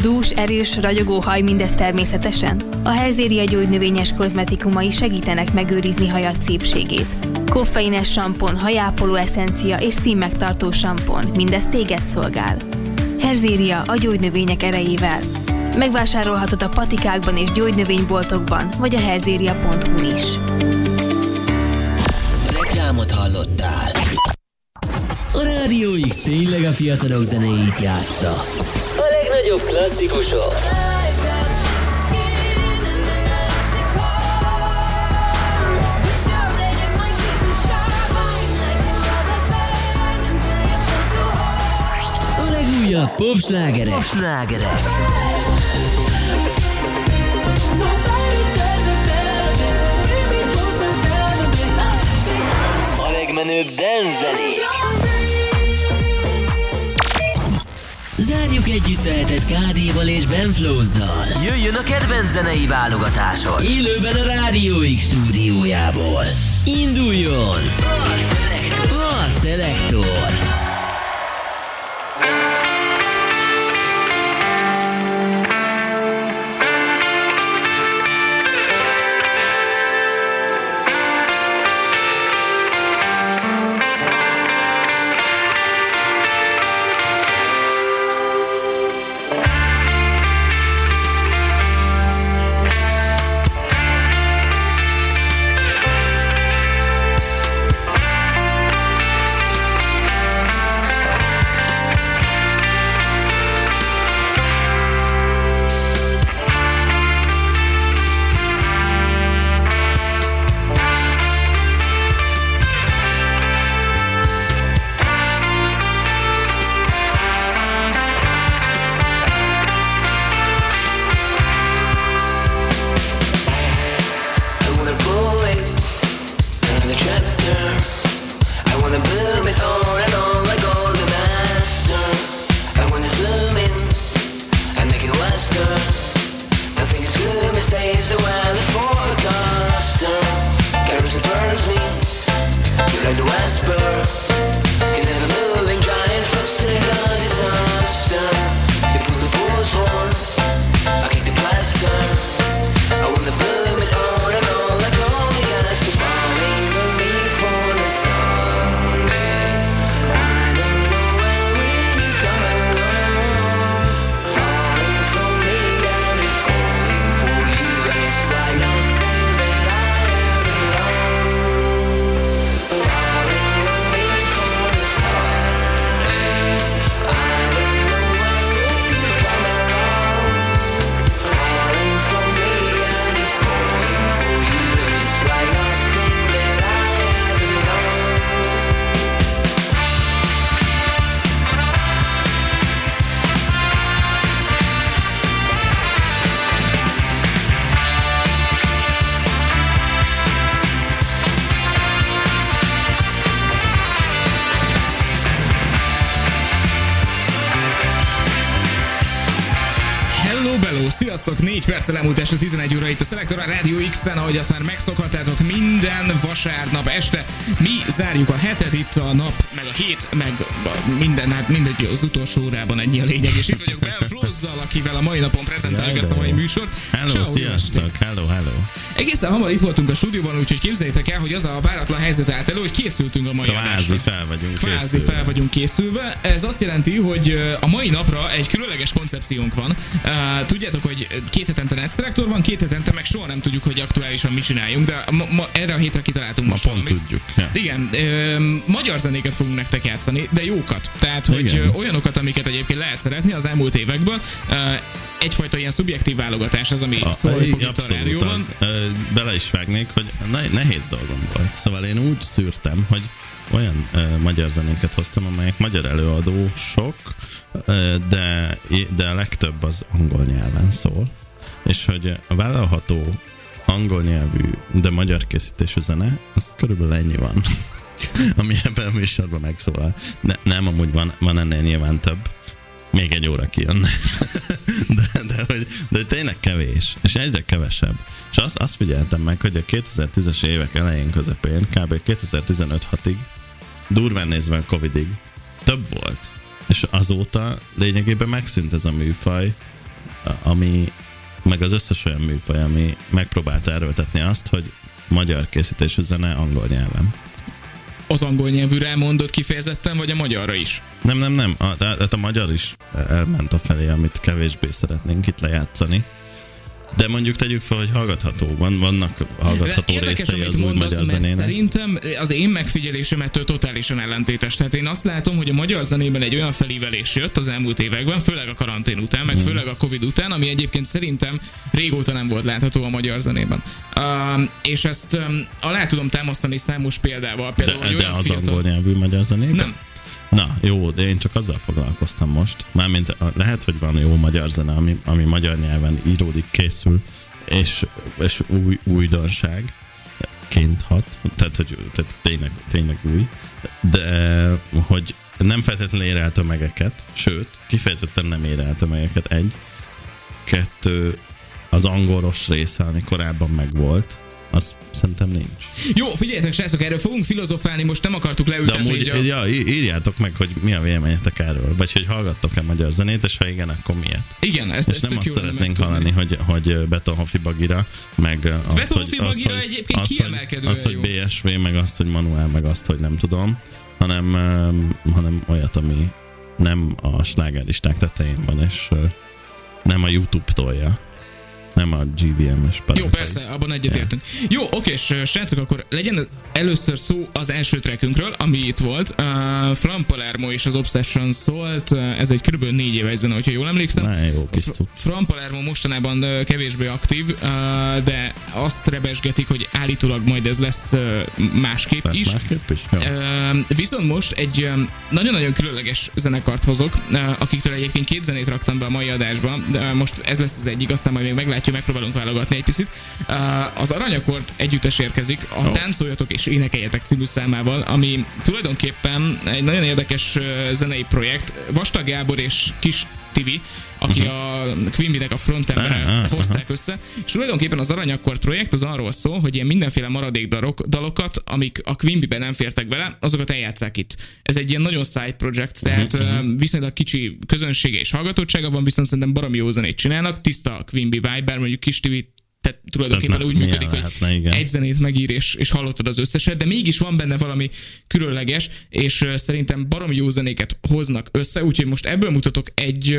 Dús, erős, ragyogó haj mindez természetesen? A Herzéria gyógynövényes kozmetikumai segítenek megőrizni hajat szépségét. Koffeines sampon, hajápoló eszencia és színmegtartó sampon, mindez téged szolgál. Herzéria a gyógynövények erejével. Megvásárolhatod a patikákban és gyógynövényboltokban, vagy a herzéria.hu is. Reklámot hallottál. A Rádió X tényleg a fiatalok zenéjét játsza. Legnagyobb klasszikusok. A legújabb popslágerek. popslágerek. A legmenőbb dance Zárjuk együtt a hetet KD-val és Benflow-zal. Jöjjön a kedvenc zenei válogatásod. Élőben a Rádió X stúdiójából. Induljon! A Selektor. Perccel elmúlt este 11 óra itt a Selektor a Radio X-en, ahogy azt már megszokhattátok minden vasárnap este. Mi zárjuk a hetet, itt a nap, meg a hét, meg minden, hát mindegy, az utolsó órában ennyi Flozzal, akivel a mai napon prezentáljuk ezt a mai műsort. Hello, Ciao, sziasztok, hello, hello. Egészen hamar itt voltunk a stúdióban, úgyhogy képzeljétek el, hogy az a váratlan helyzet állt elő, hogy készültünk a mai Kvázi adásra. fel vagyunk Kvázi készülve. fel vagyunk készülve. Ez azt jelenti, hogy a mai napra egy különleges koncepciónk van. Uh, tudjátok, hogy két hetente Netszelektor van, két hetente meg soha nem tudjuk, hogy aktuálisan mit csináljunk, de ma, ma, erre a hétre kitaláltunk Ma most pont valamit. tudjuk. Ja. Igen, magyar zenéket fogunk nektek játszani, de jókat. Tehát, hogy Igen. olyanokat, amiket egyébként lehet szeretni az elmúlt évekből. Egyfajta ilyen szubjektív válogatás az, ami A, szólni fog itt a rádióban. az, ö, bele is vágnék, hogy ne, nehéz dolgom volt. Szóval én úgy szűrtem, hogy olyan ö, magyar zenéket hoztam, amelyek magyar előadósok, ö, de, de a legtöbb az angol nyelven szól. És hogy a vállalható angol nyelvű, de magyar készítésű zene, az körülbelül ennyi van, ami ebben a műsorban megszólal. De nem, amúgy van, van ennél nyilván több. Még egy óra kijönne. de, de, hogy, de hogy tényleg kevés, és egyre kevesebb. És azt, azt figyeltem meg, hogy a 2010-es évek elején közepén, kb. 2015-6-ig, durván nézve a Covidig, több volt. És azóta lényegében megszűnt ez a műfaj, ami meg az összes olyan műfaj, ami megpróbált erőltetni azt, hogy magyar készítésű zene angol nyelven. Az angol nyelvűre mondott kifejezetten, vagy a magyarra is? Nem, nem, nem. A, tehát a magyar is elment a felé, amit kevésbé szeretnénk itt lejátszani. De mondjuk tegyük fel, hogy hallgatható. Van, vannak hallgatható Érdekes, részei az új magyar zenének. szerintem az én megfigyelésem ettől totálisan ellentétes. Tehát én azt látom, hogy a magyar zenében egy olyan felívelés jött az elmúlt években, főleg a karantén után, meg főleg a Covid után, ami egyébként szerintem régóta nem volt látható a magyar zenében. Uh, és ezt um, alá tudom támasztani számos példával. Például, De, hogy de olyan az fiatal... angol nyelvű magyar zenében? Nem. Na, jó, de én csak azzal foglalkoztam most. Mármint lehet, hogy van jó magyar zene, ami, ami magyar nyelven íródik, készül, és, és új, újdonság ként hat, tehát, hogy tehát tényleg, tényleg új, de hogy nem feltétlenül ér el tömegeket, sőt, kifejezetten nem ér el tömegeket, egy, kettő, az angolos része, ami korábban megvolt, az szerintem nincs. Jó, figyeljetek, srácok, erről fogunk filozofálni, most nem akartuk De leültetni. amúgy, így a... ja, írjátok meg, hogy mi a véleményetek erről, vagy hogy hallgattok-e magyar zenét, és ha igen, akkor miért. Igen, ezt, És ezt nem azt szeretnénk hallani, hogy, hogy Betonhofi Bagira, meg azt, Betonhofi hogy, azt, Bagira hogy, egyébként azt, hogy, azt, hogy. BSV, meg azt, hogy Manuel, meg azt, hogy nem tudom, hanem, hanem olyat, ami nem a slágerlisták tetején van, és nem a YouTube tolja, nem a GVM-es Jó, persze, abban egyetértünk. Jó, oké, és srácok, akkor legyen először szó az első trackünkről, ami itt volt. Uh, Fran Palermo és az Obsession szólt, uh, ez egy kb. négy éves zene, hogyha jól emlékszem. Na, jó kis Fr-. Fran Palermo mostanában kevésbé aktív, ö, de azt rebesgetik, hogy állítólag majd ez lesz ö, másképp Lesz is. másképp is? Jó. Ö, Viszont most egy ö, nagyon-nagyon különleges zenekart hozok, ö, akiktől egyébként két zenét raktam be a mai adásba, de most ez lesz az egyik, aztán majd még meglátjuk, megpróbálunk válogatni egy picit. Ö, Az Aranyakort együttes érkezik, a Táncoljatok és énekeljetek című számával, ami tulajdonképpen egy nagyon érdekes ö, zenei projekt. Vastag Gábor és Kis Tivi, aki a Quimby-nek a frontembere ah, hozták össze, és tulajdonképpen az Aranyakkord projekt az arról szól, hogy ilyen mindenféle maradék dalok, dalokat, amik a Quimby-ben nem fértek bele, azokat eljátszák itt. Ez egy ilyen nagyon side project, tehát uh-huh, viszonylag kicsi közönsége és hallgatottsága van, viszont szerintem baromi jó zenét csinálnak, tiszta a Quimby vibe, bár mondjuk kis TV tehát tulajdonképpen Tehát úgy működik, hogy lehetne, igen. egy zenét megír, és, és hallottad az összeset, de mégis van benne valami különleges, és szerintem baromi jó zenéket hoznak össze, úgyhogy most ebből mutatok egy,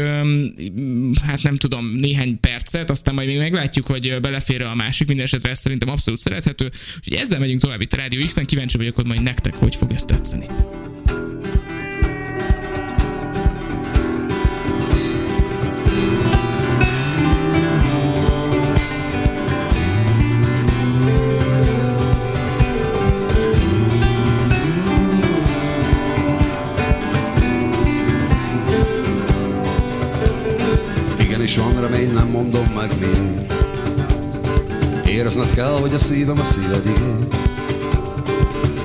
hát nem tudom, néhány percet, aztán majd még meglátjuk, hogy belefér a másik, minden esetre ez szerintem abszolút szerethető, úgyhogy ezzel megyünk tovább itt Rádió X-en, kíváncsi vagyok, hogy majd nektek hogy fog ezt tetszeni. Igenis van remény, nem mondom meg mi. Érezned kell, hogy a szívem a szíved igény.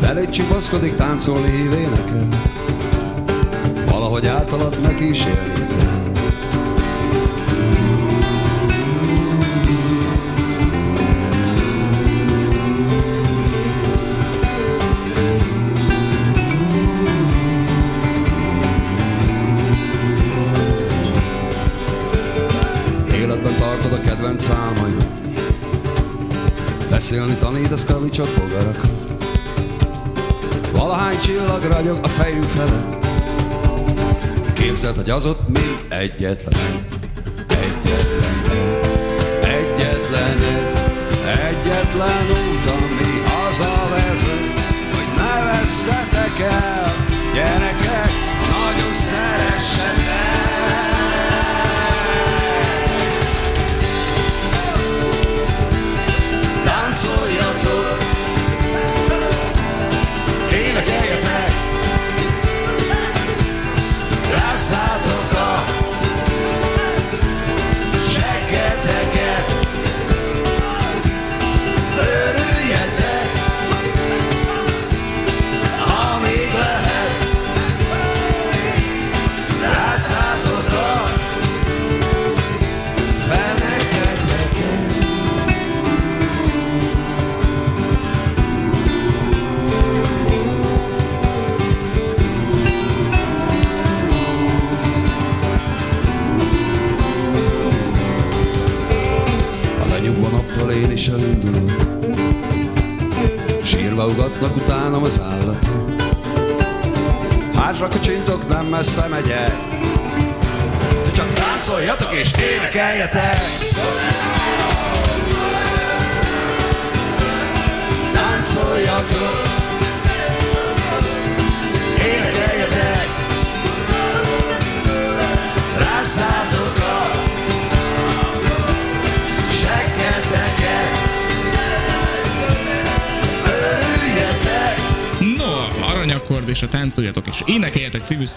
Beléd csupaszkodik, táncolni hív énekel. Valahogy általad neki is élni kell. A kedvenc álmaid Beszélni tanítasz kavicsot bogarak Valahány csillag ragyog a fejünk felett Képzeld, hogy az ott mind egyetlen. Egyetlen Egyetlen Egyetlen út, ami hazavezet Hogy ne vesszetek el Gyerekek, nagyon szeressetek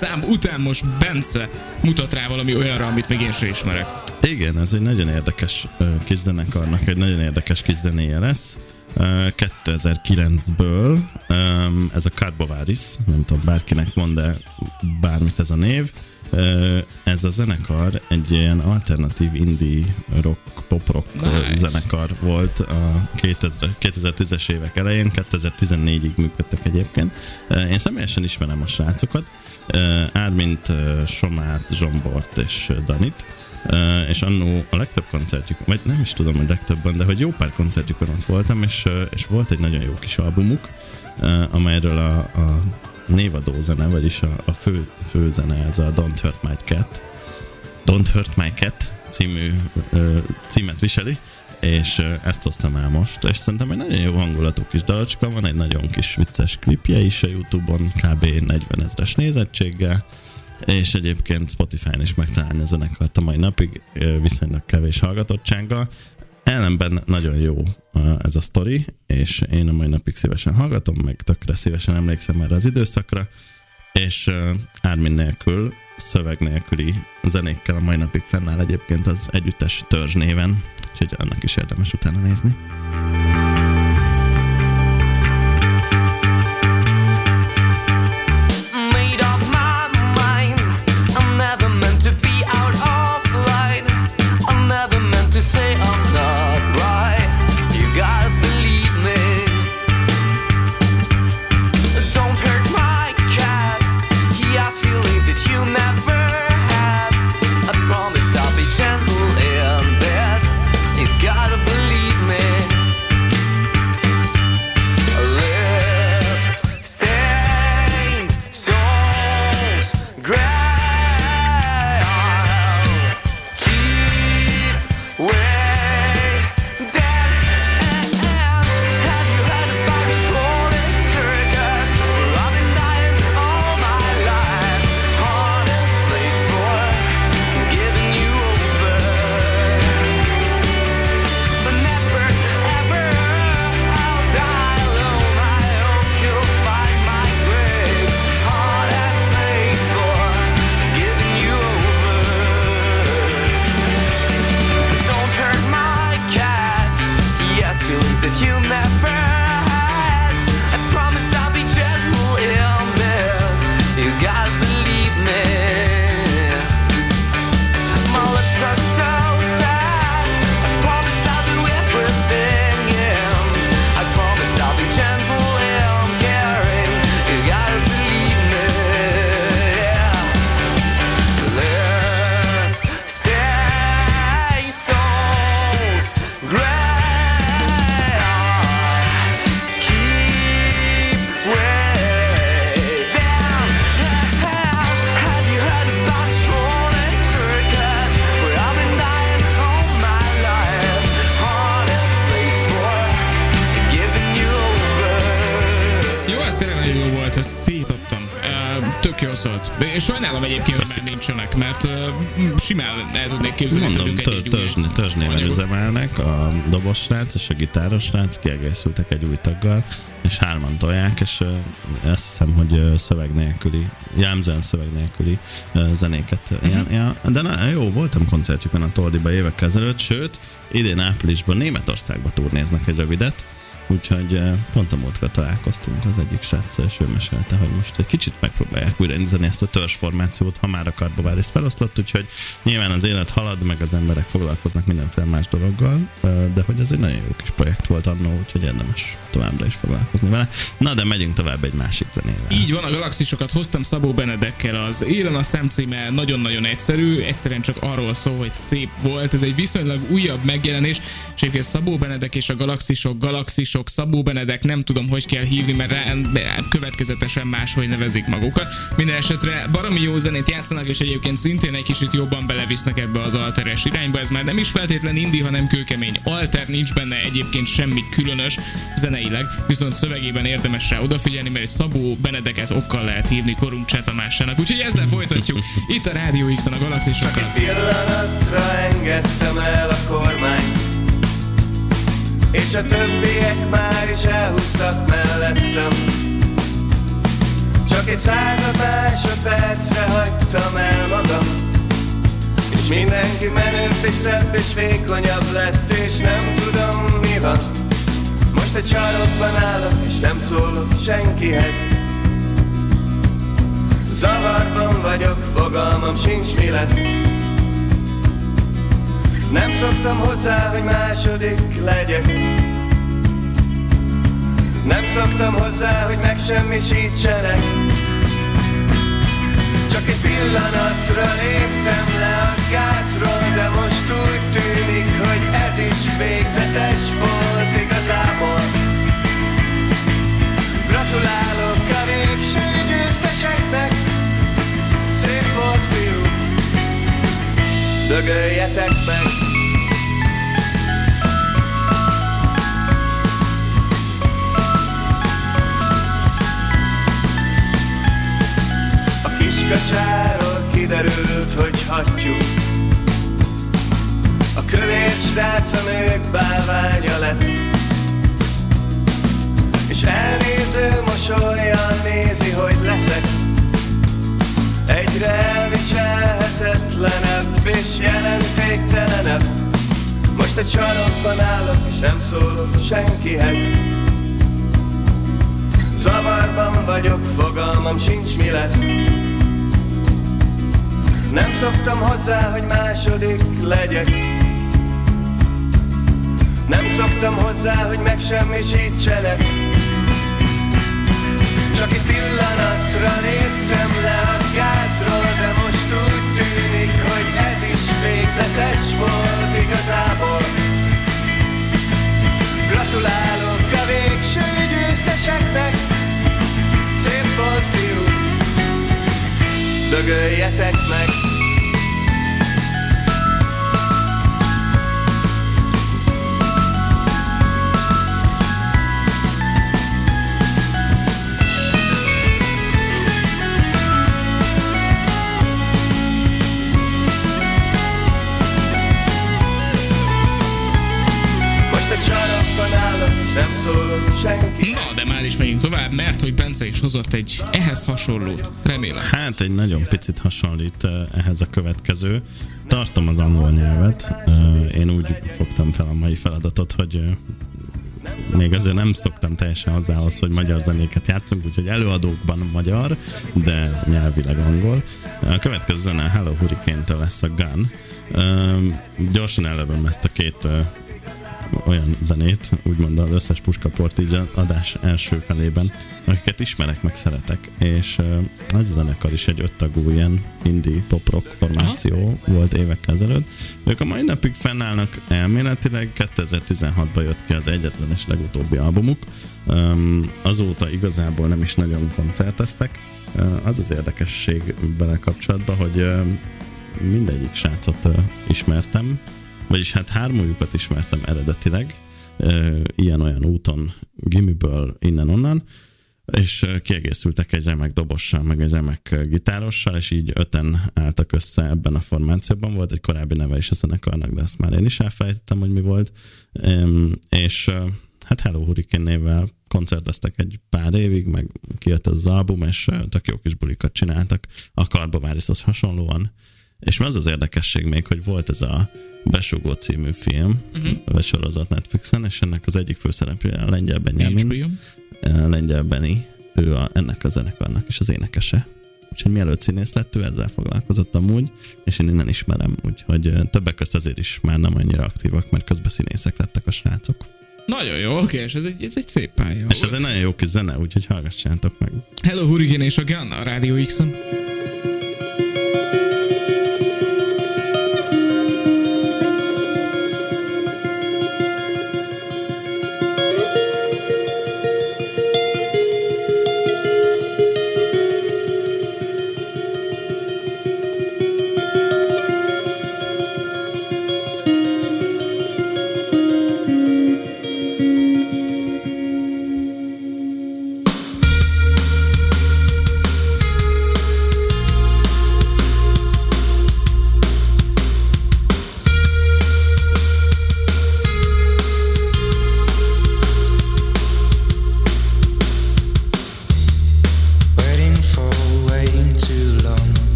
szám után most Bence mutat rá valami olyanra, amit még én sem ismerek. Igen, ez egy nagyon érdekes kis zenekarnak, egy nagyon érdekes kis zenéje lesz. Ö, 2009-ből öm, ez a Carbovaris, nem tudom bárkinek mond, de bármit ez a név. Ez a zenekar egy ilyen alternatív indie rock, pop rock Nice. zenekar volt a 2000, 2010-es évek elején, 2014-ig működtek egyébként. Én személyesen ismerem a srácokat, Ármint, Somát, Zsombort és Danit. És annó a legtöbb koncertjük, vagy nem is tudom, hogy legtöbben, de hogy jó pár koncertjükön ott voltam, és, és volt egy nagyon jó kis albumuk, amelyről a, a névadó zene, vagyis a, a fő, fő zene, ez a Don't Hurt My Cat, Don't Hurt My Cat című uh, címet viseli, és ezt hoztam el most, és szerintem egy nagyon jó hangulatú kis dalocska, van egy nagyon kis vicces klipje is a Youtube-on, kb. 40 ezres nézettséggel, és egyébként Spotify-n is megtalálni a zenekart a mai napig viszonylag kevés hallgatottsággal. Ellenben nagyon jó ez a sztori, és én a mai napig szívesen hallgatom, meg tökre szívesen emlékszem erre az időszakra, és Ármin nélkül, szöveg nélküli zenékkel a mai napig fennáll egyébként az együttes törzs néven, úgyhogy annak is érdemes utána nézni. Simán el tudnék képzelni Mondom, tőlük tö- egy-egy törzs, új törzs néven anyagot. üzemelnek, a dobos srác és a gitáros srác kiegészültek egy új taggal, és hárman tolják, és azt hiszem, hogy szöveg nélküli, jelmzően szöveg nélküli zenéket. Mhm. Uh-huh. Ja, de na, jó, voltam koncertjükön a Toldiba évekkel ezelőtt, sőt, idén áprilisban Németországba turnéznak egy rövidet, Úgyhogy eh, pont a múltkor találkoztunk az egyik sráccal, és ő mesélte, hogy most egy kicsit megpróbálják újraindítani ezt a törzsformációt, ha már a Karbováris feloszlott, úgyhogy nyilván az élet halad, meg az emberek foglalkoznak mindenféle más dologgal, eh, de hogy ez egy nagyon jó kis projekt volt annó, úgyhogy érdemes továbbra is foglalkozni vele. Na, de megyünk tovább egy másik zenével. Így van, a galaxisokat hoztam Szabó Benedekkel. Az Élen a szemcíme nagyon-nagyon egyszerű, egyszerűen csak arról szól, hogy szép volt. Ez egy viszonylag újabb megjelenés, és egyébként Szabó Benedek és a galaxisok, galaxisok, Szabó Benedek, nem tudom, hogy kell hívni, mert rá, következetesen máshogy nevezik magukat. Minden esetre baromi jó zenét játszanak, és egyébként szintén egy kicsit jobban belevisznek ebbe az alteres irányba. Ez már nem is feltétlen indi, hanem kőkemény. Alter nincs benne egyébként semmi különös zeneileg, viszont szövegében érdemes rá odafigyelni, mert egy Szabó Benedeket okkal lehet hívni korunk csetamásának. Úgyhogy ezzel folytatjuk itt a Rádió X-en a galaxisokat. Pillanatra engedtem el a kormányt És a többiek már is elhúztak mellettem. Csak egy század másodpercre hagytam el magam. És mindenki menőbb és szebb és vékonyabb lett És nem tudom mi van. Most egy sarokban állok és nem szólok senkihez. Zavarban vagyok, fogalmam sincs mi lesz Nem szoktam hozzá, hogy második legyek. Nem szoktam hozzá, hogy megsemmisítsenek. Csak egy pillanatra léptem le a gázról De most úgy tűnik, hogy ez is végzetes volt igazából. Gratulálok a végső győzteseknek. Szép volt fiú Dögöljetek meg A kiskacsáról kiderült, hogy hattyú A kövér srác a nők bálványa lett. És elnéző mosolyjal nézi, hogy leszek. Egyre elviselhetetlenebb és jelentéktelenebb. Most egy sarokban állok és nem szólok senkihez. Zavarban vagyok, fogalmam sincs mi lesz Nem szoktam hozzá, hogy második legyek. Nem szoktam hozzá, hogy megsemmisítsenek Csak egy pillanatra léptem le a gázról De most úgy tűnik, hogy ez is végzetes volt igazából. Gratulálok a végső győzteseknek Dögöljetek meg. Most egy sarokban állok, és nem szólok senki de már is megyünk tovább, mert hogy Bence is hozott egy ehhez hasonlót. Remélem. Hát egy nagyon picit hasonlít eh, ehhez a következő. Tartom az angol nyelvet. Eh, Én úgy fogtam fel a mai feladatot, hogy eh, még azért nem szoktam teljesen hozzához, hogy magyar zenéket játszunk, úgyhogy előadókban magyar, de nyelvileg angol. A következő zene Hello Hurricane-től lesz a Gun. Gyorsan elővem ezt a két olyan zenét, úgymond az összes puskaport így adás első felében, akiket ismerek, meg szeretek, és ez a zenekar is egy öttagú ilyen indie pop-rock formáció Aha. volt évekkel ezelőtt. Ők a mai napig fennállnak elméletileg, 2016-ban jött ki az egyetlen és legutóbbi albumuk, um, azóta igazából nem is nagyon koncerteztek. Az az érdekesség vele kapcsolatban, hogy mindegyik srácot ismertem, vagyis hát hármójukat ismertem eredetileg, ilyen-olyan úton, gimiből, innen-onnan, és kiegészültek egy remek dobossal, meg egy remek gitárossal, és így öten álltak össze ebben a formációban. Volt egy korábbi neve is a zenekarnak, de ezt már én is elfelejtettem, hogy mi volt. És hát Hello Hurricane névvel koncerteztek egy pár évig, meg kijött az album, és tök jó kis bulikat csináltak a Karbovárishoz hasonlóan, És az az érdekesség még, hogy volt ez a Besugó című film, uh-huh. vagy sorozat Netflixen, és ennek az egyik főszereplője a Lengyel Benjamin, Lengyel Benny, ő a, ennek a zenekarnak is az énekese. Úgyhogy mielőtt színész lett, ő ezzel foglalkozott amúgy, és én innen ismerem, úgyhogy többek között ezért is már nem annyira aktívak, mert közben színészek lettek a srácok. Nagyon jó, oké, és ez egy, ez egy szép pálya. És ez egy nagyon jó kis zene, úgyhogy hallgassátok meg. Hello Hurricane és a Gun a Rádió X-en.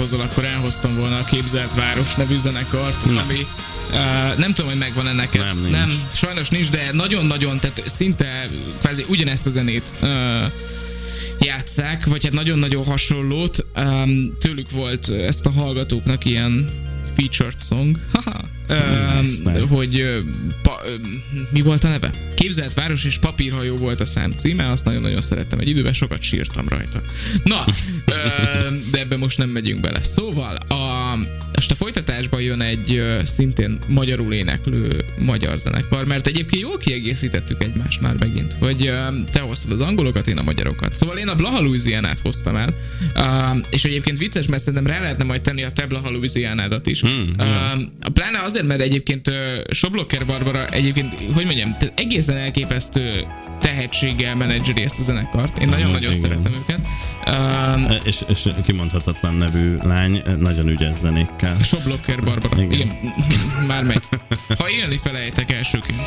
Hozol, akkor elhoztam volna a Képzelt Város nevű zenekart, ami uh, nem tudom, hogy megvan-e neked. Nem, nincs. nem, sajnos nincs, de nagyon-nagyon, tehát szinte kvázi ugyanezt a zenét uh, játszák, vagy hát nagyon-nagyon hasonlót. Um, tőlük volt ezt a hallgatóknak ilyen featured song, haha, um, Nice, nice. hogy pa, mi volt a neve? Képzelt város és papírhajó volt a szám címe, azt nagyon-nagyon szerettem. Egy időben sokat sírtam rajta. Na, de ebbe most nem megyünk bele. Szóval, a, most a folytatásban jön egy szintén magyarul éneklő magyar zenekar, mert egyébként jól kiegészítettük egymást már megint, hogy te hoztad az angolokat, én a magyarokat. Szóval én a Blaha Louisianát hoztam el, és egyébként vicces, mert szerintem rá lehetne majd tenni a te Blaha Louisianádat is. Hmm, Ö, pláne azért, mert egyébként Soblocker Barbara egyébként, hogy mondjam, egészen elképesztő tehetséggel menedzseri ezt a zenekart. Én nagyon-nagyon szeretem őket. Um, És, és kimondhatatlan nevű lány, nagyon ügyes zenékkel. El. Shopblocker Barbara. Igen. Igen. Már megy. Ha élni felejtek elsőként.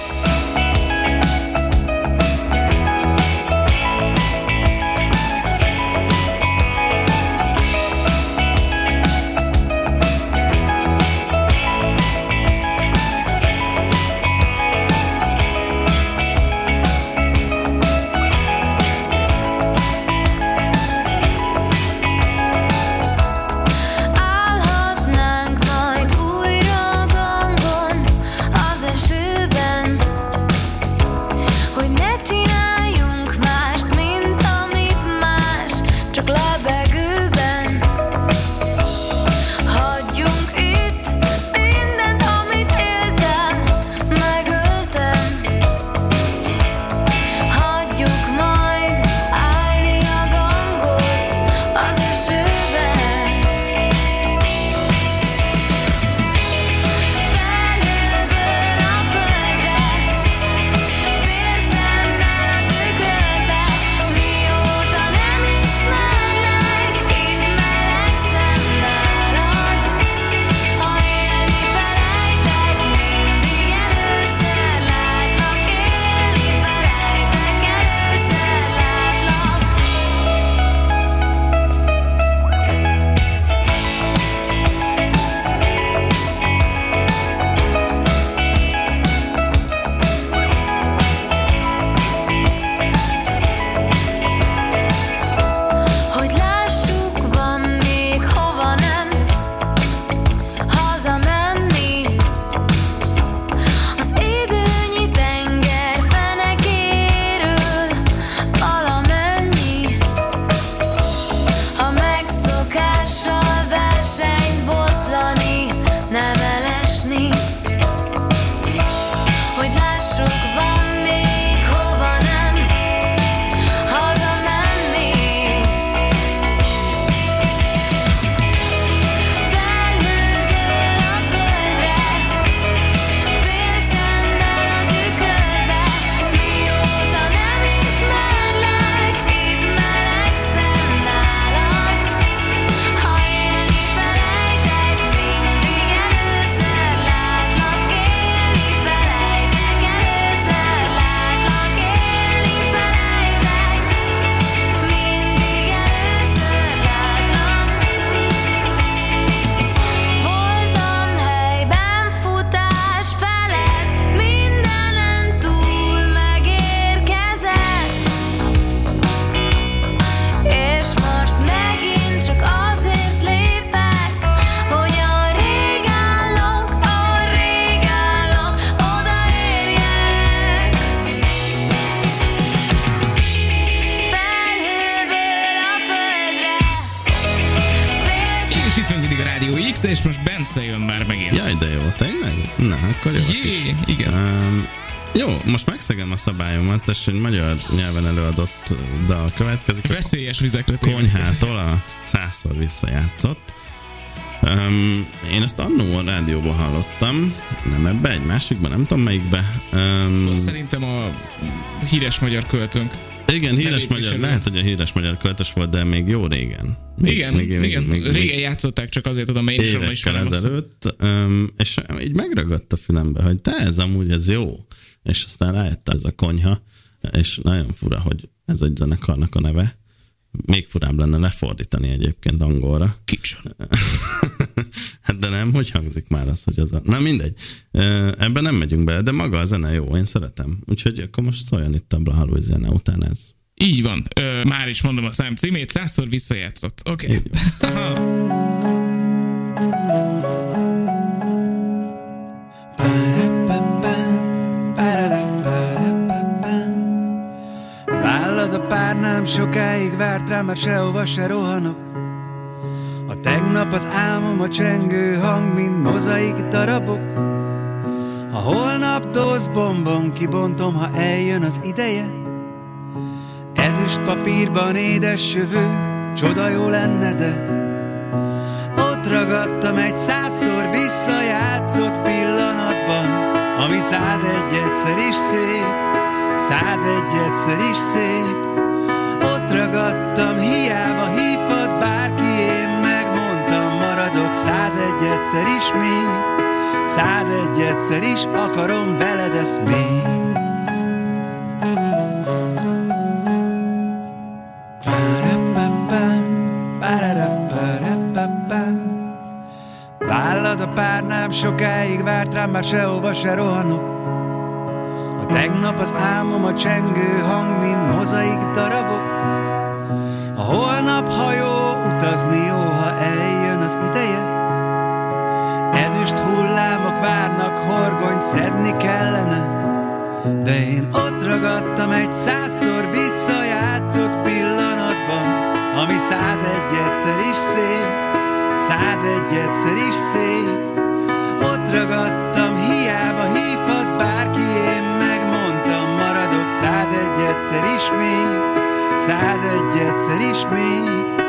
Megszegem a szabályomat, és egy magyar nyelven előadott dal következik. A Veszélyes vizekre konyhától a százszor visszajátszott. Um, én ezt annó a rádióban hallottam, nem ebbe, egy másikban, nem tudom melyikbe. Um, Szerintem a híres magyar költőnk. Igen, híres magyar, lehet, hogy a híres magyar költös volt, de még jó régen. Még, Igen, igen, régen játszották, csak azért tudom, én is ismerem ezelőtt, um, és így megragadt a fülembe, hogy te ez amúgy ez jó. És aztán rájött ez a konyha, és nagyon fura, hogy ez egy zenekarnak a neve. Még furább lenne lefordítani egyébként angolra. Kitchen. de nem, hogy hangzik már az, hogy az a... Na mindegy. Ebben nem megyünk bele, de maga a zene jó, én szeretem. Úgyhogy akkor most szóljon itt a Blaha Louisiana után ez. Így van. Ö, már is mondom a szám címét, százszor visszajátszott. Oké. Okay. Vállad a pár nem sokáig várt rám, mert sehova se rohanok. A tegnap az álmom a csengő hang, mint mozaik darabok. Ha holnap doz bombon kibontom, ha eljön az ideje. Ezüst papírban édes jövő, csoda jó lenne, de ott ragadtam egy százszor visszajátszott pillanatban, ami százegyedszer is szép, százegyedszer is szép. Ott ragadtam, hiába hívhat bárki, egyszer is még, százegy egyszer is akarom veled ezt még. Vállad a párnám sokáig várt rám, már sehova se rohanok. A tegnap az álmom a csengő hang, mint mozaik darabok. A holnap hajó utazni jó, ha eljön az ideje. Ezüst hullámok várnak, horgonyt szedni kellene. De én ott ragadtam egy százszor visszajátszott pillanatban, ami százegy egyszer is szép, százegy egyszer is szép. Ott ragadtam, hiába hívhat bárki, én megmondtam, maradok százegy egyszer is még, százegy egyszer is még.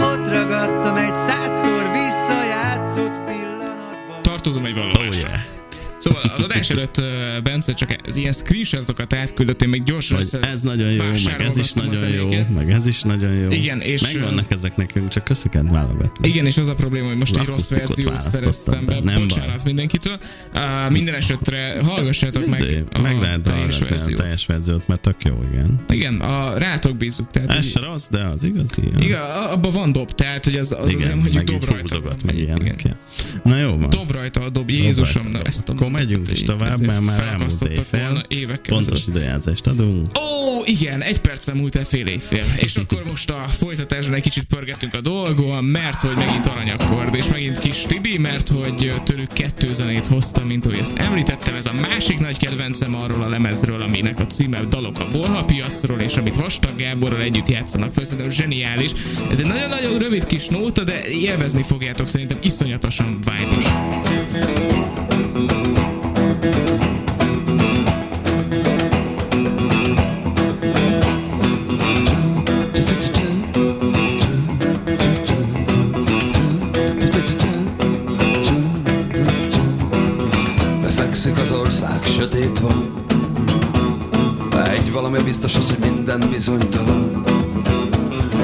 Ott ragadtam egy százszor visszajátszott pillanatban. Tartozom egy az adás előtt Bence csak az ilyen screenshotokat átküldött, én még gyorsan Hogy össze- ez nagyon jó, meg ez is nagyon jó, meg ez is nagyon jó. Igen, és, Megvannak ezek nekünk, csak össze kell válogatni. Igen, és az a probléma, hogy most egy rossz verziót szereztem be. Nem Bocsánat baj. mindenkitől. Uh, minden esetre hallgassátok meg a meg lehet teljes verziót. teljes verziót, mert tök jó, igen. Igen, a rátok bízzuk. Tehát, Ez hogy- se rossz, de az igazi. Az. igen, abban van dob, tehát hogy az, az igen, meg így dob rajta. van. meg Igen. ilyenek. Na jó van. Dob rajta a dob, Jézusom, ezt a Akkor megyünk is tovább, mert már elmúlt éjfél. évekkel Pontos időjelzést adunk. Ó, igen, egy percen múlt el fél évfél. És akkor most a folytatásban egy kicsit pörgetünk a dolgon, mert hogy megint aranyakkord, és megint kis Tibi, mert hogy tőlük kettő zenét hoztam, mint ahogy ezt említettem, ez a másik nagy kedvencem arról a lemezről, aminek a címe Dalok a Bolha piacról, és amit Vastag Gáborral együtt játszanak fel, szerintem zseniális. Ez egy nagyon-nagyon rövid kis nóta, de élvezni fogjátok szerintem iszonyatosan vibe Veszekszik az ország, van. Egy valami biztos hogy minden bizonytalan.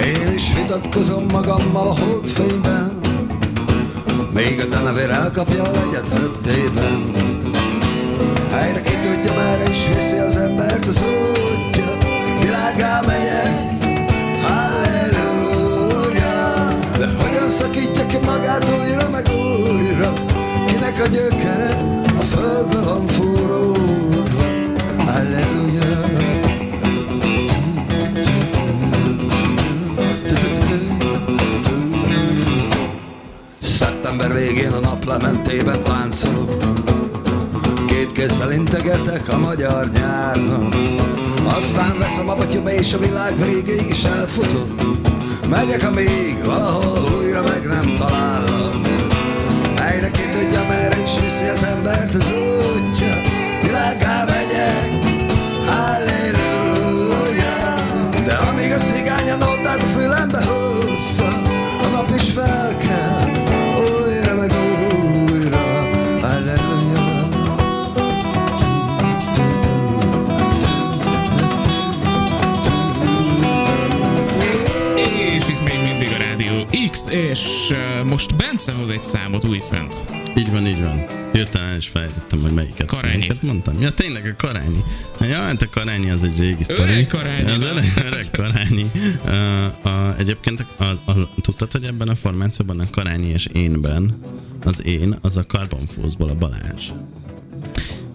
Én is vitatkozom magammal a holdfényben. Még a denevér elkapja a legyet höptében Helyre ki tudja, merre is viszi az embert az útja. Világá megyek, halleluja. De hogyan szakítja ki magát újra meg újra? Kinek a gyökere a földbe van fúródva Halleluja. Szeptember végén a naplementében táncolok Két kézzel integetek a magyar nyárnak Aztán veszem a batyom és a világ végéig is elfutok. Megyek, amíg valahol újra meg nem talállak Helyre ki tudja, merre is viszi az embert az útja hoz egy számot újfent. Így van, így van. Hirtelen el is fejtettem, hogy melyiket. Karányi. Melyiket mondtam? Ja, tényleg a karányi. Ja, hát a karányi az egy régi sztori. Öreg Karányi, Az öreg, öreg karányi. Uh, a, egyébként a, a, tudtad, hogy ebben a formációban a karányi és énben az én, az a Carbon Force-ból a Balázs.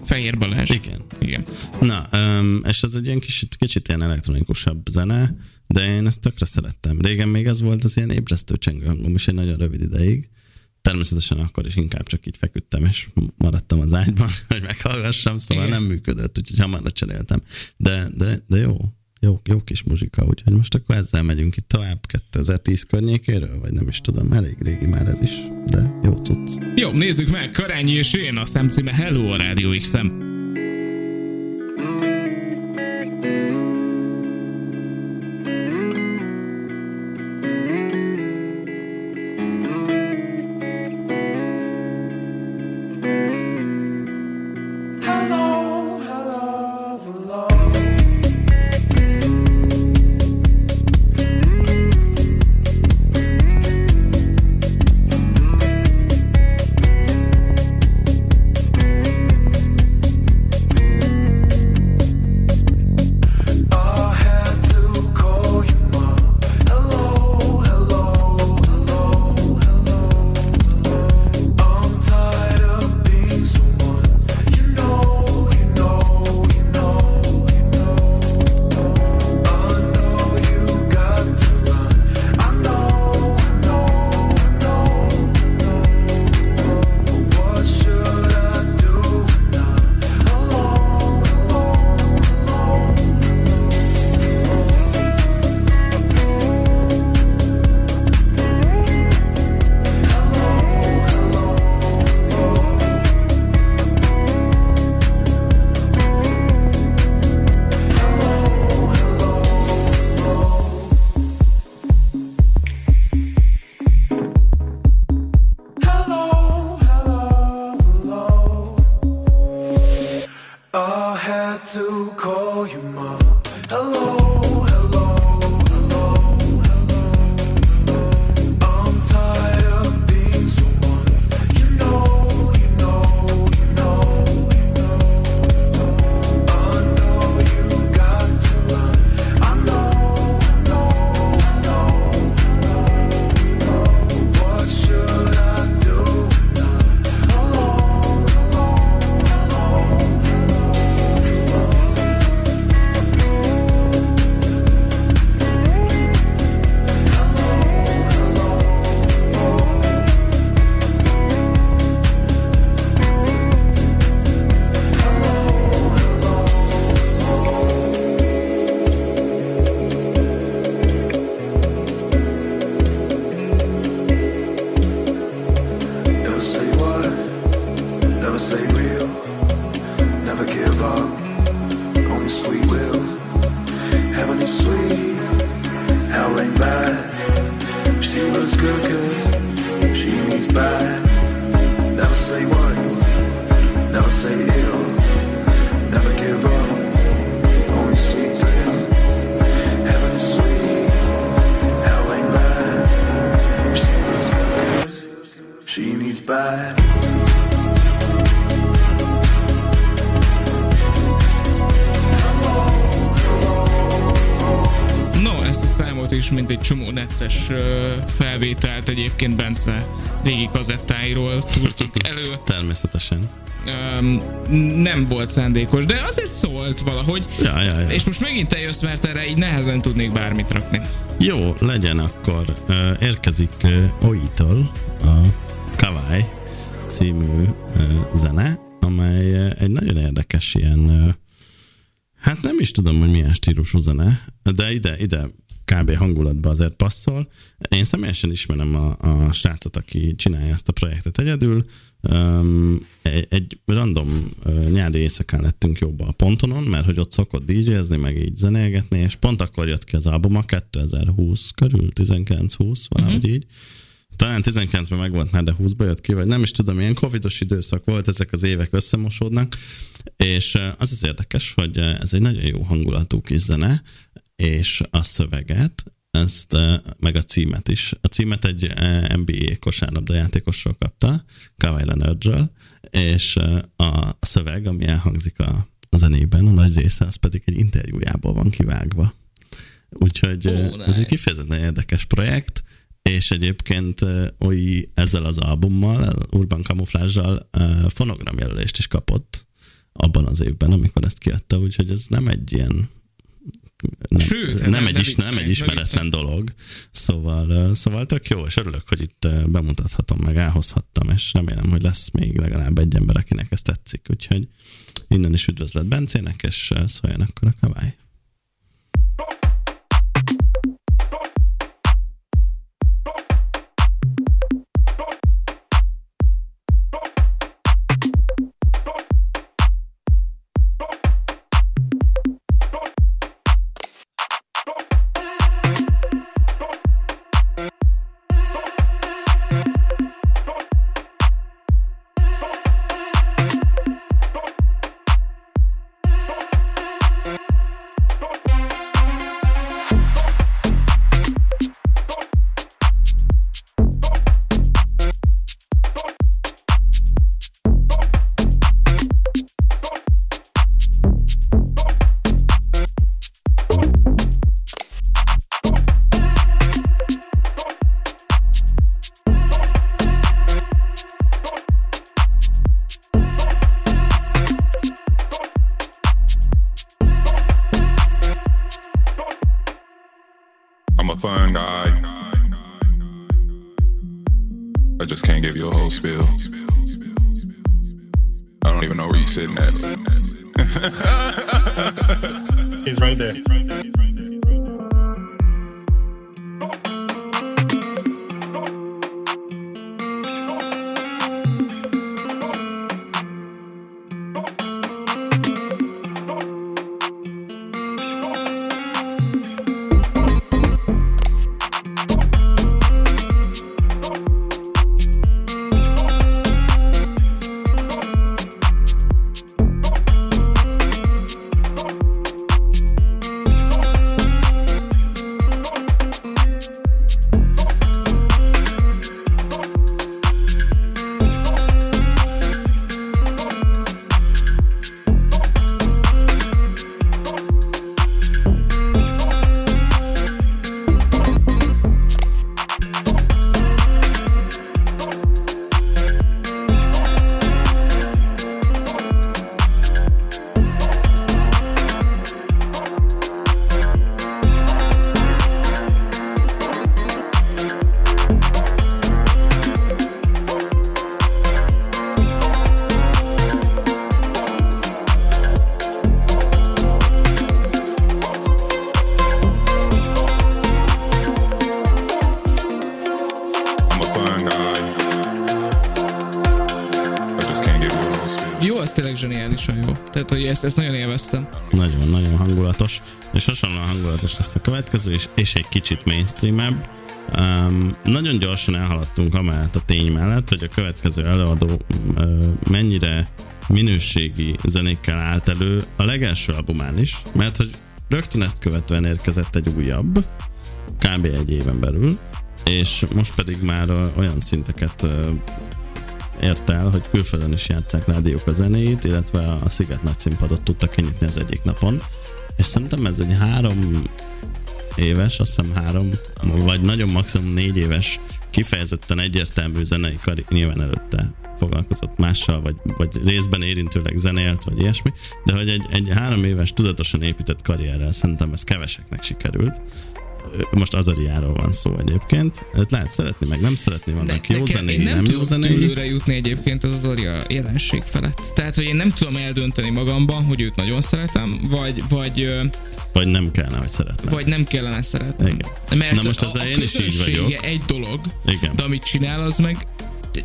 Fehér Balázs. Igen. Igen. Na, um, és ez egy ilyen kicsit, kicsit ilyen elektronikusabb zene, de én ezt tökre szerettem. Régen még ez volt az ilyen ébresztő csengő hangom is egy nagyon rövid ideig. Természetesen akkor is inkább csak így feküdtem, és maradtam az ágyban, hogy meghallgassam, szóval Igen. nem működött, úgyhogy hamar cseréltem. De, de, de jó, jó, jó kis muzsika, úgyhogy most akkor ezzel megyünk itt tovább 2010 környékéről, vagy nem is tudom, elég régi már ez is, de jó cucc. Jó, nézzük meg, Karányi és én, a szemcíme Hello a Rádió X-em. Hello, kazettáiról túrtuk elő. Természetesen. Öm, nem volt szándékos, de azért szólt valahogy. Ja, ja, ja. És most megint te jössz, mert erre így nehezen tudnék bármit rakni. Jó, legyen akkor. Ö, Érkezik ö, Oitól a Kawaii című ö, zene, amely ö, egy nagyon érdekes ilyen, ö, hát nem is tudom, hogy milyen stílusú zene, de ide, ide kb. hangulatba azért passzol. Én személyesen ismerem a, a srácot, aki csinálja ezt a projektet egyedül. Um, egy, egy random uh, nyári éjszakán lettünk jobban a pontonon, mert hogy ott szokott DJ-zni, meg így zenélgetni, és pont akkor jött ki az albuma, 2020 körül, 19-20, valahogy uh-huh. így. Talán 19-ben megvolt már, de 20-ba jött ki, vagy nem is tudom, ilyen covidos időszak volt, ezek az évek összemosódnak, és az az érdekes, hogy ez egy nagyon jó hangulatú kis zene, és a szöveget, ezt, uh, meg a címet is. A címet egy uh, NBA kosárlabda játékosról kapta, Kawhi Leonardről, és uh, a szöveg, ami elhangzik a, a zenében, a nagy része, az pedig egy interjújából van kivágva. Úgyhogy oh, nice. ez egy kifejezetten érdekes projekt, és egyébként oly ezzel az albummal, Urban Camouflage-zal fonogramjelölést is kapott abban az évben, amikor ezt kiadta, úgyhogy ez nem egy ilyen nem, Sőt, nem, nem- egy, is, nem egy ismeretlen dolog. Szóval, szóval tök jó, és örülök, hogy itt bemutathatom, meg elhozhattam, és remélem, hogy lesz még legalább egy ember, akinek ez tetszik. Úgyhogy innen is üdvözlet Bencének, és szóljon akkor a kavály. Tehát, hogy ezt, ezt nagyon élveztem. Nagyon-nagyon hangulatos, és hasonlóan hangulatos lesz a következő, és, és egy kicsit mainstreamebb. Um, nagyon gyorsan elhaladtunk amellett a tény mellett, hogy a következő előadó uh, mennyire minőségi zenékkel állt elő a legelső albumán is, mert hogy rögtön ezt követően érkezett egy újabb, kb. egy éven belül, és most pedig már olyan szinteket ért el, hogy külföldön is játszák rádiók a zenéit, illetve a Sziget nagy színpadot tudta kinyitni az egyik napon. És szerintem ez egy három éves, azt hiszem három, vagy nagyon maximum négy éves, kifejezetten egyértelmű zenei kari, nyilván előtte foglalkozott mással, vagy, vagy részben érintőleg zenélt, vagy ilyesmi, de hogy egy, egy három éves tudatosan épített karrierrel szerintem ez keveseknek sikerült. Most Azariáról van szó egyébként. Őt lehet szeretni, meg nem szeretni, vannak jó Nekem- zenéi, én nem, nem jó zenéi. túlőre jutni egyébként az Azaria jelenség felett. Tehát, hogy én nem tudom eldönteni magamban, hogy őt nagyon szeretem, vagy, vagy, Vagy nem kellene, hogy szeretned. vagy nem kellene szeretnem. Igen. Mert Na most a, ezzel a én is így vagyok. egy dolog, Igen. de amit csinál, az meg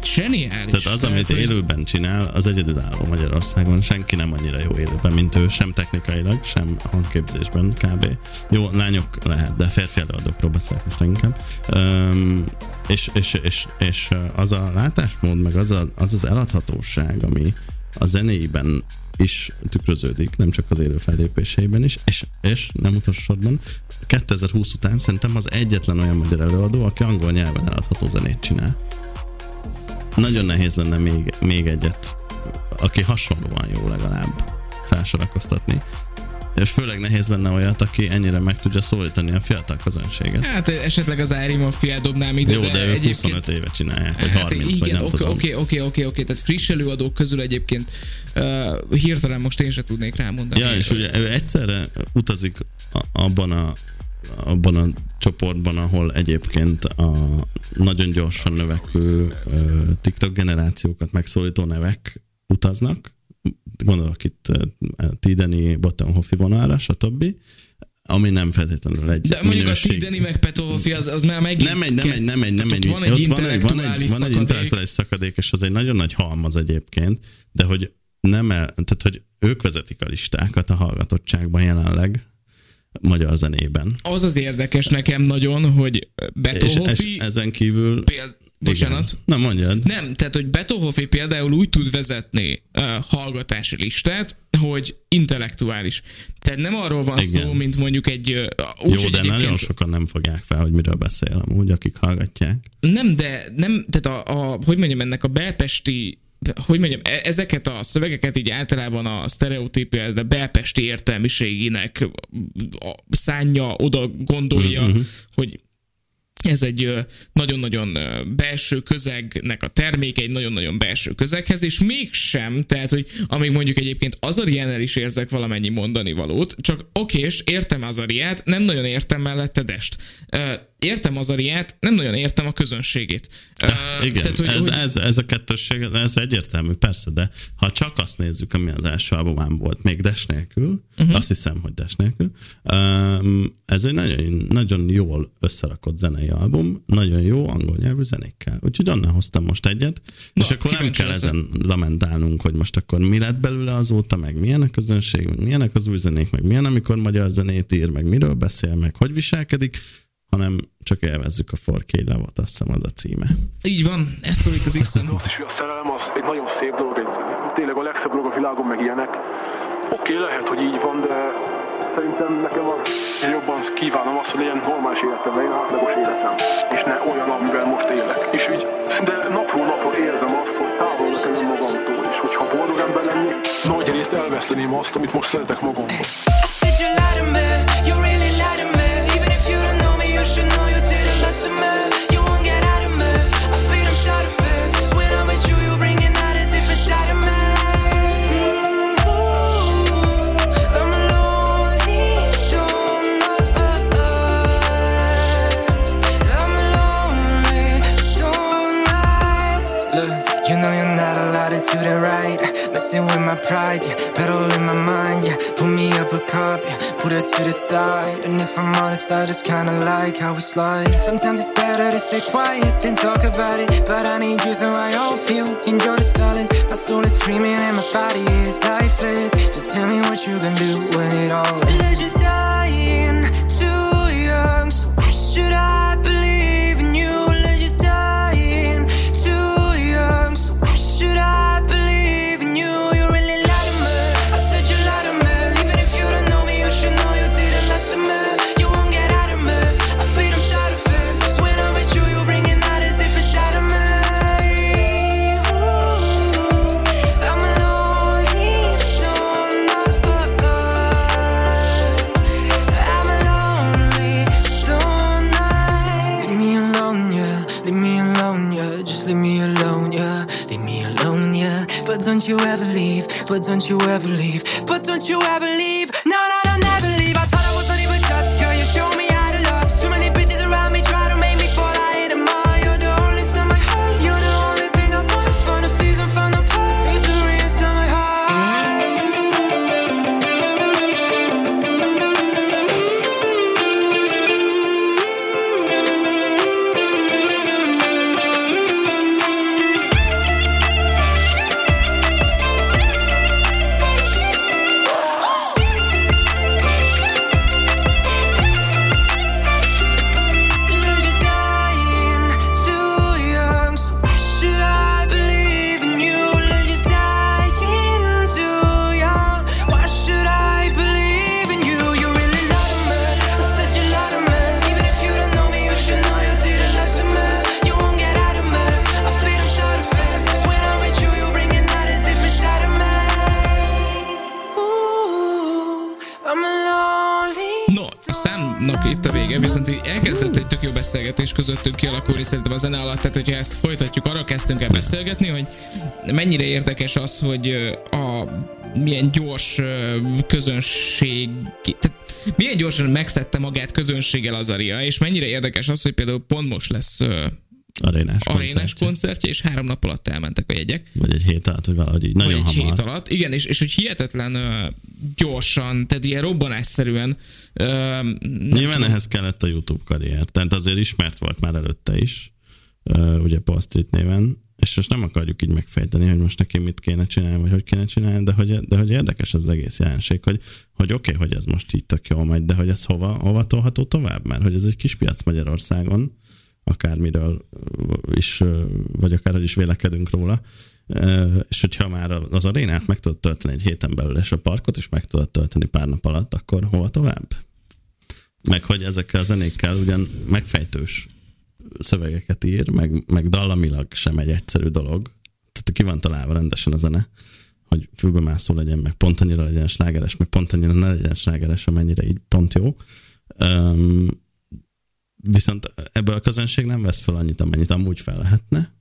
zseniális. Tehát az, amit hogy- élőben csinál, az egyedülálló Magyarországon. Senki nem annyira jó élőben, mint ő, sem technikailag, sem hangképzésben kb. Jó, lányok lehet, de férfi előadókról beszélek most inkább. Um, és, és, és, és az a látásmód, meg az, a, az az eladhatóság, ami a zenéiben is tükröződik, nem csak az élő fellépéseiben is, és, és nem utolsó sorban 2020 után szerintem az egyetlen olyan magyar előadó, aki angol nyelven eladható zenét csinál nagyon nehéz lenne még, még egyet, aki hasonlóan jó legalább felsorakoztatni. És főleg nehéz lenne olyat, aki ennyire meg tudja szólítani a fiatal közönséget. Hát esetleg az Ári Mafiát dobnám ide, Jó, de, ők egyébként 25 éve csinálják, vagy Hát 30, vagy igen, nem oké, tudom. oké, oké, oké, oké, tehát friss előadók közül egyébként uh, hirtelen most én se tudnék rámondani. Ja, és ugye ő egyszerre utazik a- abban a, abban a csoportban, ahol egyébként a nagyon gyorsan növekvő TikTok generációkat megszólító nevek utaznak. Gondolok itt Tideni, Bottenhoffi vonalra, stb. Ami nem feltétlenül egy De mondjuk minőség. a Tideni meg Petolfi az, az már megint... Nem egy, nem egy, nem egy, nem egy. van egy ott van egy, van egy, van egy intellektuális szakadék, és az egy nagyon nagy halmaz egyébként, de hogy nem el, tehát hogy ők vezetik a listákat a hallgatottságban jelenleg magyar zenében. Az az érdekes nekem nagyon, hogy Beethoven és ezen kívül... Péld... Bocsánat. Igen. Na mondjad. Nem, tehát, hogy Beethoven például úgy tud vezetni uh, hallgatási listát, hogy intellektuális. Tehát nem arról van Igen. szó, mint mondjuk egy... Uh, úgy, Jó, de nagyon egyébként- sokan nem fogják fel, hogy miről beszél amúgy, akik hallgatják. Nem, de nem, tehát a, a hogy mondjam, ennek a belpesti hogy mondjam, e- ezeket a szövegeket így általában a sztereotípia, de belpesti értelmiségének a szánja, oda gondolja, Mhm. hogy ez egy nagyon-nagyon belső közegnek a terméke, egy nagyon-nagyon belső közeghez, és mégsem, tehát, hogy amíg mondjuk egyébként Azariánál is érzek valamennyi mondani valót, csak oké, és értem Azariát, nem nagyon értem mellette Dest. Értem Azariát, nem nagyon értem a közönségét. Igen, tehát, hogy, ez, hogy, ez, ez a kettősség, ez egyértelmű, persze, de ha csak azt nézzük, ami az első albumán volt, még Des nélkül, uh-huh. azt hiszem, hogy Des nélkül, ez egy nagyon, nagyon jól összerakott zenei album, nagyon jó angol nyelvű zenékkel. Úgyhogy onnan hoztam most egyet, Na, és akkor nem kell leszek. ezen lamentálnunk, hogy most akkor mi lett belőle azóta, meg milyen a közönség, meg milyenek az új zenék, meg milyen, amikor magyar zenét ír, meg miről beszél, meg hogy viselkedik, hanem csak élvezzük a 4K levat, azt hiszem az a címe. így van, ez szól itt az. És a szerelem az egy nagyon szép dolog, egy, tényleg a legszebb dolog a világon, meg ilyenek. Oké, lehet, hogy így van, de szerintem nekem az én jobban kívánom azt, hogy legyen normális életem, legyen átlagos életem, és ne olyan, amivel most élek. És így szinte napról napra érzem azt, hogy távol nekem magamtól, és hogyha boldog ember lenni, nagy részt elveszteném azt, amit most szeretek magamban. With my pride, yeah. Pedal in my mind, yeah. Put me up a cup, yeah, put it to the side. And if I'm honest, I just kinda like how we slide. Sometimes it's better to stay quiet than talk about it. But I need you, so I hope you enjoy the silence. My soul is screaming and my body is lifeless. So tell me what you can do when it all ends. But don't you ever leave. But don't you ever leave. Beszélgetés közöttünk kialakulni szerintem a zene alatt, tehát hogyha ezt folytatjuk, arra kezdtünk el beszélgetni, hogy mennyire érdekes az, hogy a milyen gyors közönség, tehát milyen gyorsan megszedte magát közönséggel az Aria, és mennyire érdekes az, hogy például pont most lesz Arénás arénás koncertje. koncertje, és három nap alatt elmentek a jegyek. Vagy egy hét alatt, vagy valahogy így. Nagyon vagy egy hamar. hét alatt. Igen, és, és hogy hihetetlen gyorsan, tehát ilyen robbanásszerűen. Nem Nyilván tudom, ehhez kellett a YouTube karrier. Tehát azért ismert volt már előtte is, uh, ugye Paul Street néven, és most nem akarjuk így megfejteni, hogy most neki mit kéne csinálni, vagy hogy kéne csinálni, de hogy, de hogy érdekes az egész jelenség, hogy, hogy oké, okay, hogy ez most így tök jól megy, de hogy ez hova, hova tolható tovább, mert hogy ez egy kis piac Magyarországon, akármiről is, vagy akárhogy is vélekedünk róla, és hogyha már az arénát meg tudod tölteni egy héten belül, és a parkot is meg tudod tölteni pár nap alatt, akkor hova tovább? Meg hogy ezekkel a zenékkel ugyan megfejtős szövegeket ír, meg, meg dallamilag sem egy egyszerű dolog. Tehát ki van találva rendesen a zene, hogy fülbemászó legyen, meg pont annyira legyen slágeres, meg pont annyira ne legyen slágeres, amennyire így pont jó. Um, viszont ebből a közönség nem vesz fel annyit, amennyit amúgy fel lehetne,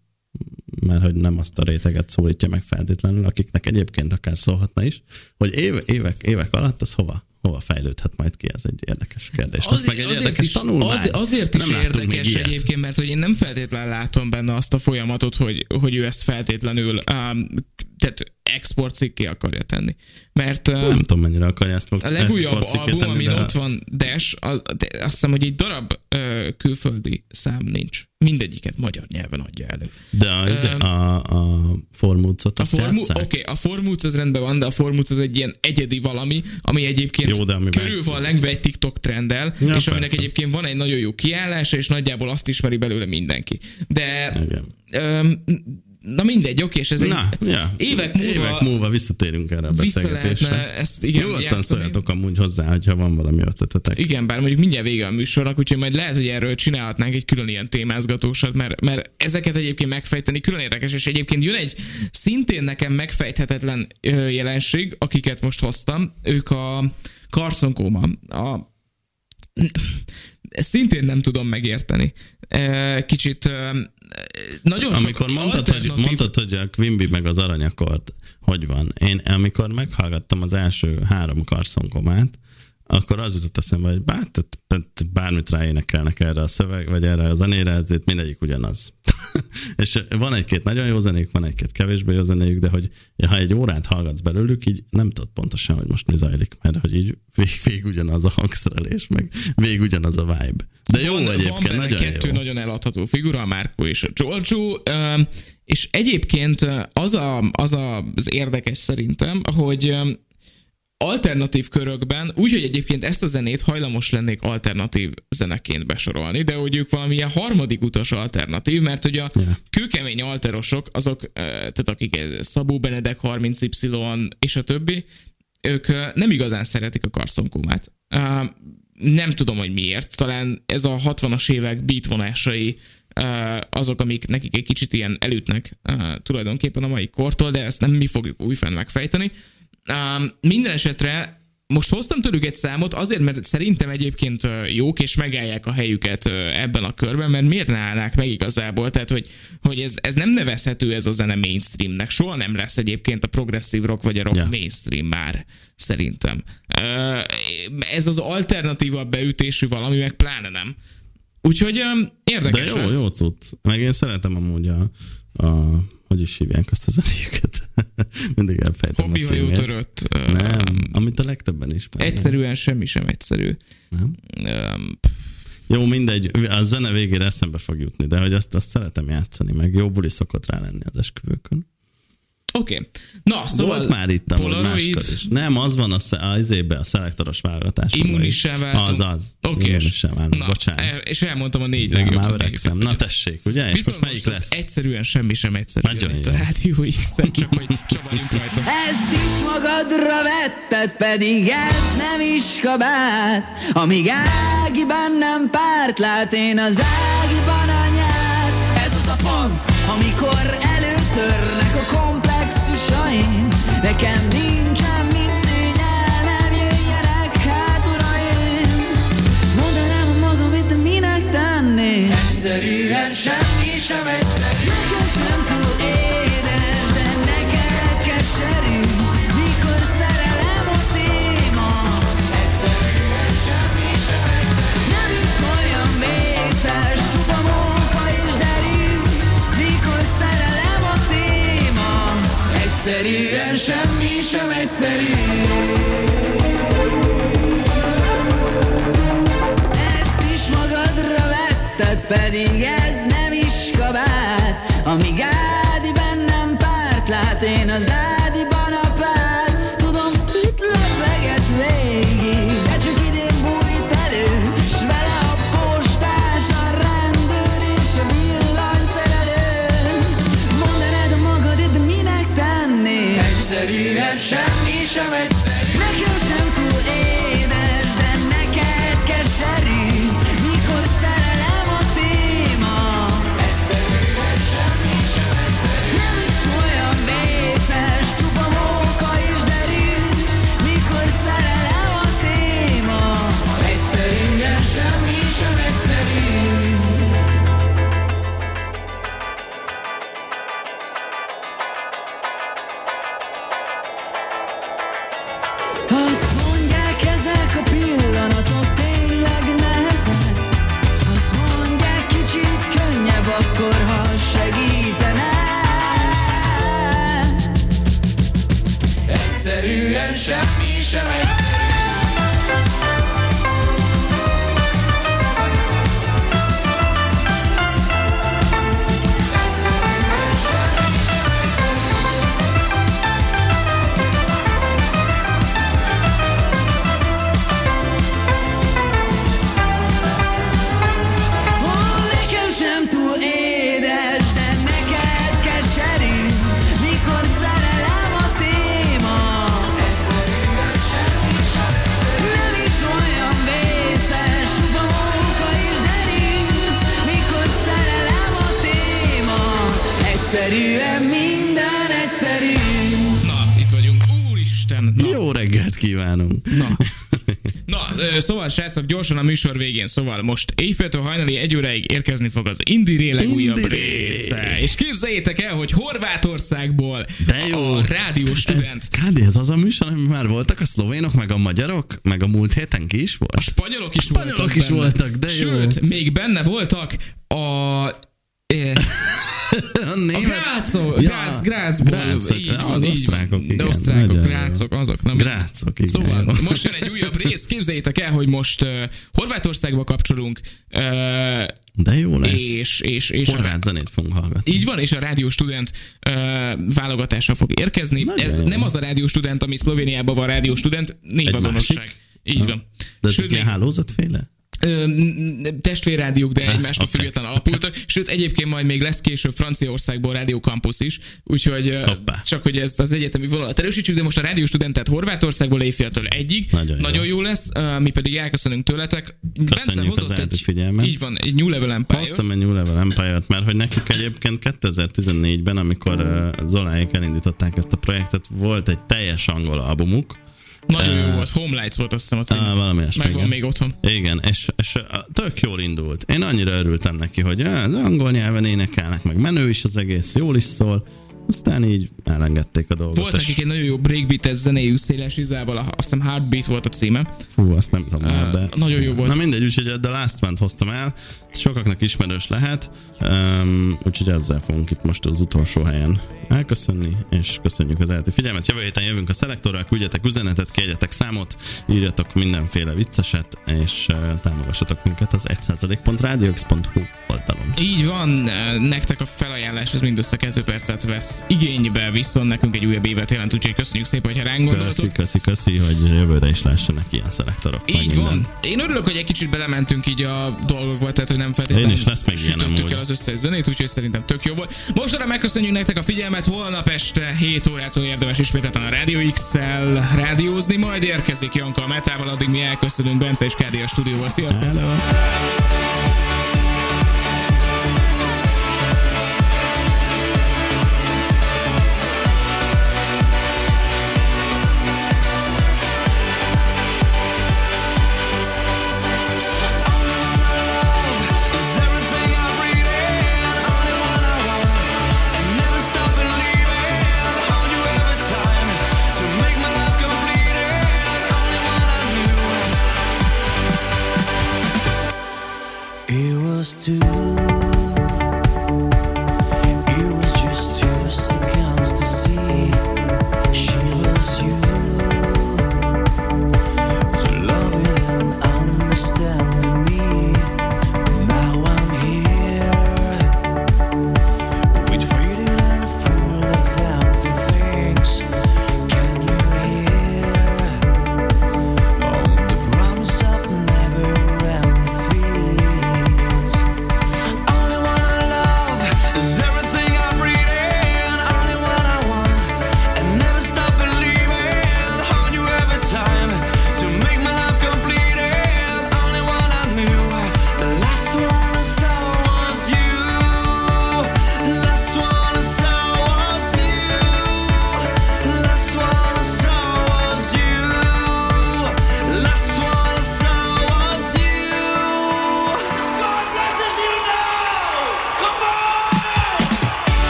mert hogy nem azt a réteget szólítja meg feltétlenül, akiknek egyébként akár szólhatna is, hogy éve, évek, évek alatt az hova, hova fejlődhet majd ki, ez egy érdekes kérdés. Az meg egy érdekes is, tanulmány. Az, azért is Nem érdekes egyébként, mert hogy én nem feltétlenül látom benne azt a folyamatot, hogy, hogy ő ezt feltétlenül um, tehát export cikké akarja tenni. Mert uh, Nem tudom, mennyire akarja ezt a legújabb album, tenni, amin de- ott van Dash, a, de azt hiszem, hogy egy darab uh, külföldi szám nincs. Mindegyiket magyar nyelven adja elő. De a, Öm, a, a formúcot A formu, oké, okay, a formúc az rendben van, de a formúc az egy ilyen egyedi valami, ami egyébként Jó, de amiben- körül van lengve egy TikTok trenddel, Ja, és aminek persze. egyébként van egy nagyon jó kiállása, és nagyjából azt ismeri belőle mindenki. De Igen. öm, na mindegy, oké, és ez Na, egy ja. évek múlva, évek múlva visszatérünk erre a beszélgetésre. ezt igen Nyugodtan játszani. szóljatok amúgy hozzá, hogyha van valami ötletetek. Igen, bár mondjuk mindjárt vége a műsornak, úgyhogy majd lehet, hogy erről csinálhatnánk egy külön ilyen témázgatósat, mert, mert ezeket egyébként megfejteni külön érdekes, és egyébként jön egy szintén nekem megfejthetetlen jelenség, akiket most hoztam, ők a Carson Coma, a szintén nem tudom megérteni. Kicsit nagyon sok Amikor mondtad, hogy, alternatív- mondtad, hogy a Quimby meg az aranyakord, hogy van. Én amikor meghallgattam az első három karszonkomát, akkor az jutott eszembe, hogy bár, tehát, bármit ráénekelnek erre a szöveg, vagy erre a zenére, ezért mindegyik ugyanaz. és van egy-két nagyon jó zenék, van egy-két kevésbé jó zenéjük, de hogy ha egy órát hallgatsz belőlük, így nem tudod pontosan, hogy most mi zajlik, mert hogy így vég, vég ugyanaz a hangszerelés, meg vég ugyanaz a vibe. De jó van, egyébként, van benne nagyon kettő jó. nagyon eladható figura, a Márko és a öm, és egyébként az, a, az a, az érdekes szerintem, hogy alternatív körökben, úgyhogy egyébként ezt a zenét hajlamos lennék alternatív zeneként besorolni, de hogy ők valamilyen harmadik utas alternatív, mert hogy a kőkemény alterosok, azok, tehát akik Szabó Benedek 30Y és a többi, ők nem igazán szeretik a karszonkómát. Ö, Nem tudom, hogy miért. Talán ez a 60-as évek beat vonásai ö, azok, amik nekik egy kicsit ilyen elütnek tulajdonképpen a mai kortól, de ezt nem mi fogjuk újfent megfejteni. Um, minden esetre most hoztam tőlük egy számot azért, mert szerintem egyébként jók, és megállják a helyüket ebben a körben, mert miért ne állnák meg igazából? Tehát, hogy, hogy ez, ez nem nevezhető ez a zene mainstreamnek. Soha nem lesz egyébként a progresszív rock vagy a rock yeah. mainstream már, szerintem. Ez az alternatívabb beütésű valami, meg pláne nem. Úgyhogy ö, De érdekes jó, lesz. jó cucc. Meg én szeretem amúgy a, a hogy is hívják azt a zenéjüket. Mindig elfejtem a Hobbihajó címét. törött. Nem, amit a legtöbben ismernek. Egyszerűen semmi sem egyszerű. Nem? Öm, Jó, mindegy, a zene végére eszembe fog jutni, de hogy azt, azt szeretem játszani, meg jó buli szokott rá lenni az esküvőkön. Oké. Okay. Na, szóval... Volt már itt amúgy máskor is. Nem, az van a, izébe, a szelektoros válogatás. Immunissá váltunk. Az az. Oké. Immunissá váltunk, Na, bocsánat. el- és elmondtam a négy legjobb már öregszem. Na tessék, ugye? És Viszont most melyik most lesz? egyszerűen semmi sem egyszerű. Nagyon itt a jó. rádió x csak hogy csavarjunk rajta. Ezt is magadra vetted, pedig ez nem is kabát Amíg Ágiban nem párt lát, én az Ágiban anyát Ez az a pont, amikor előtörnek a komplexusaim Nekem nincsen mit szégyellem, jöjjenek hát uraim. Mondanám magamit, de minek tenném Egyszerűen semmi sem egyszerű Egyszerűen semmi sem egyszerű. Ezt is magadra vetted, pedig ez nem is kabát. Amíg Ádi bennem párt lát, én az Ádiban szóval srácok, gyorsan a műsor végén, szóval most éjféltől hajnali egy óráig érkezni fog az Indie legújabb Indie része. És képzeljétek el, hogy Horvátországból De jó. a rádió student Kádi, ez az a műsor, amiben már voltak a szlovénok, meg a magyarok, meg a múlt héten ki is volt? spanyolok is Spanyolok voltak is benne. voltak, de jó. Sőt, még benne voltak a... eh, a A német... Grácok, Ja, Grác, Grácból, Grácok, így az így osztrákok, igen, De osztrákok, grácok, azok, nem? Grácok, igen. Szóval, jó. most jön egy újabb rész, képzeljétek el, hogy most uh, Horvátországba kapcsolunk, uh, De jó lesz. és, és, és a, Horvát zenét fogunk hallgatni. így van, és a Rádió Student uh, válogatása fog érkezni. Nagyon Ez jó. nem az a Rádió Student, ami Szlovéniában van Rádió Student, névazonosság. Így van. De ez Sőt, egy ilyen hálózatféle? Ö, testvérrádiók, de egymástól oké. független alapultak. Sőt, egyébként majd még lesz később Franciaországból Rádió Campus is, úgyhogy Hoppá. csak hogy ezt az egyetemi vonalat erősítsük, de most a Rádió Studentet Horvátországból éjféltől egyig. Nagyon jó. Nagyon jó lesz, ö, mi pedig elköszönünk tőletek. Köszönjük az egy, elfigyelmet. így van, egy New Level Empire. Hoztam egy New Level Empire-t, mert hogy nekik egyébként 2014-ben, amikor uh, Zoláék elindították ezt a projektet, volt egy teljes angol albumuk, Nagyon jó volt, Home Lights volt azt hiszem a cím. Ah, valami ilyesmi, Megvan még otthon. Igen, és, és tök jól indult. Én annyira örültem neki, hogy az angol nyelven énekelnek, meg menő is az egész, jól is szól. Aztán így elengedték a dolgot. Volt és- egy nagyon jó breakbeat zenéjű széles izával, azt hiszem Heartbeat volt a címe. Fú, azt nem tudom már, de... nagyon jó volt. Na mindegy, úgyhogy a The Last One-t hoztam el, sokaknak ismerős lehet, um, úgyhogy ezzel fogunk itt most az utolsó helyen elköszönni, és köszönjük az eltű figyelmet. Jövő héten jövünk a szelektorral, küldjetek üzenetet, kérjetek számot, írjatok mindenféle vicceset, és uh, támogassatok minket az 1%.radiox.hu oldalon. Így van, nektek a felajánlás ez mindössze 2 percet vesz igénybe, viszont nekünk egy újabb évet jelent, úgyhogy köszönjük szépen, hogy ránk Köszi, gondoltok. köszi, köszi, hogy jövőre is lássanak ilyen szelektorok. meg Így minden. van. Én örülök, hogy egy kicsit belementünk így a dolgokba, tehát hogy nem feltétlenül Én is, lesz még ilyen amúgy. el az összes zenét, úgyhogy szerintem tök jó volt. Most arra megköszönjük nektek a figyelmet, holnap este 7 órától érdemes ismételten a Radio X-el rádiózni, majd érkezik Janka a Metával, addig mi elköszönünk Bence és Kádi a stúdióval. Sziasztok! Hello.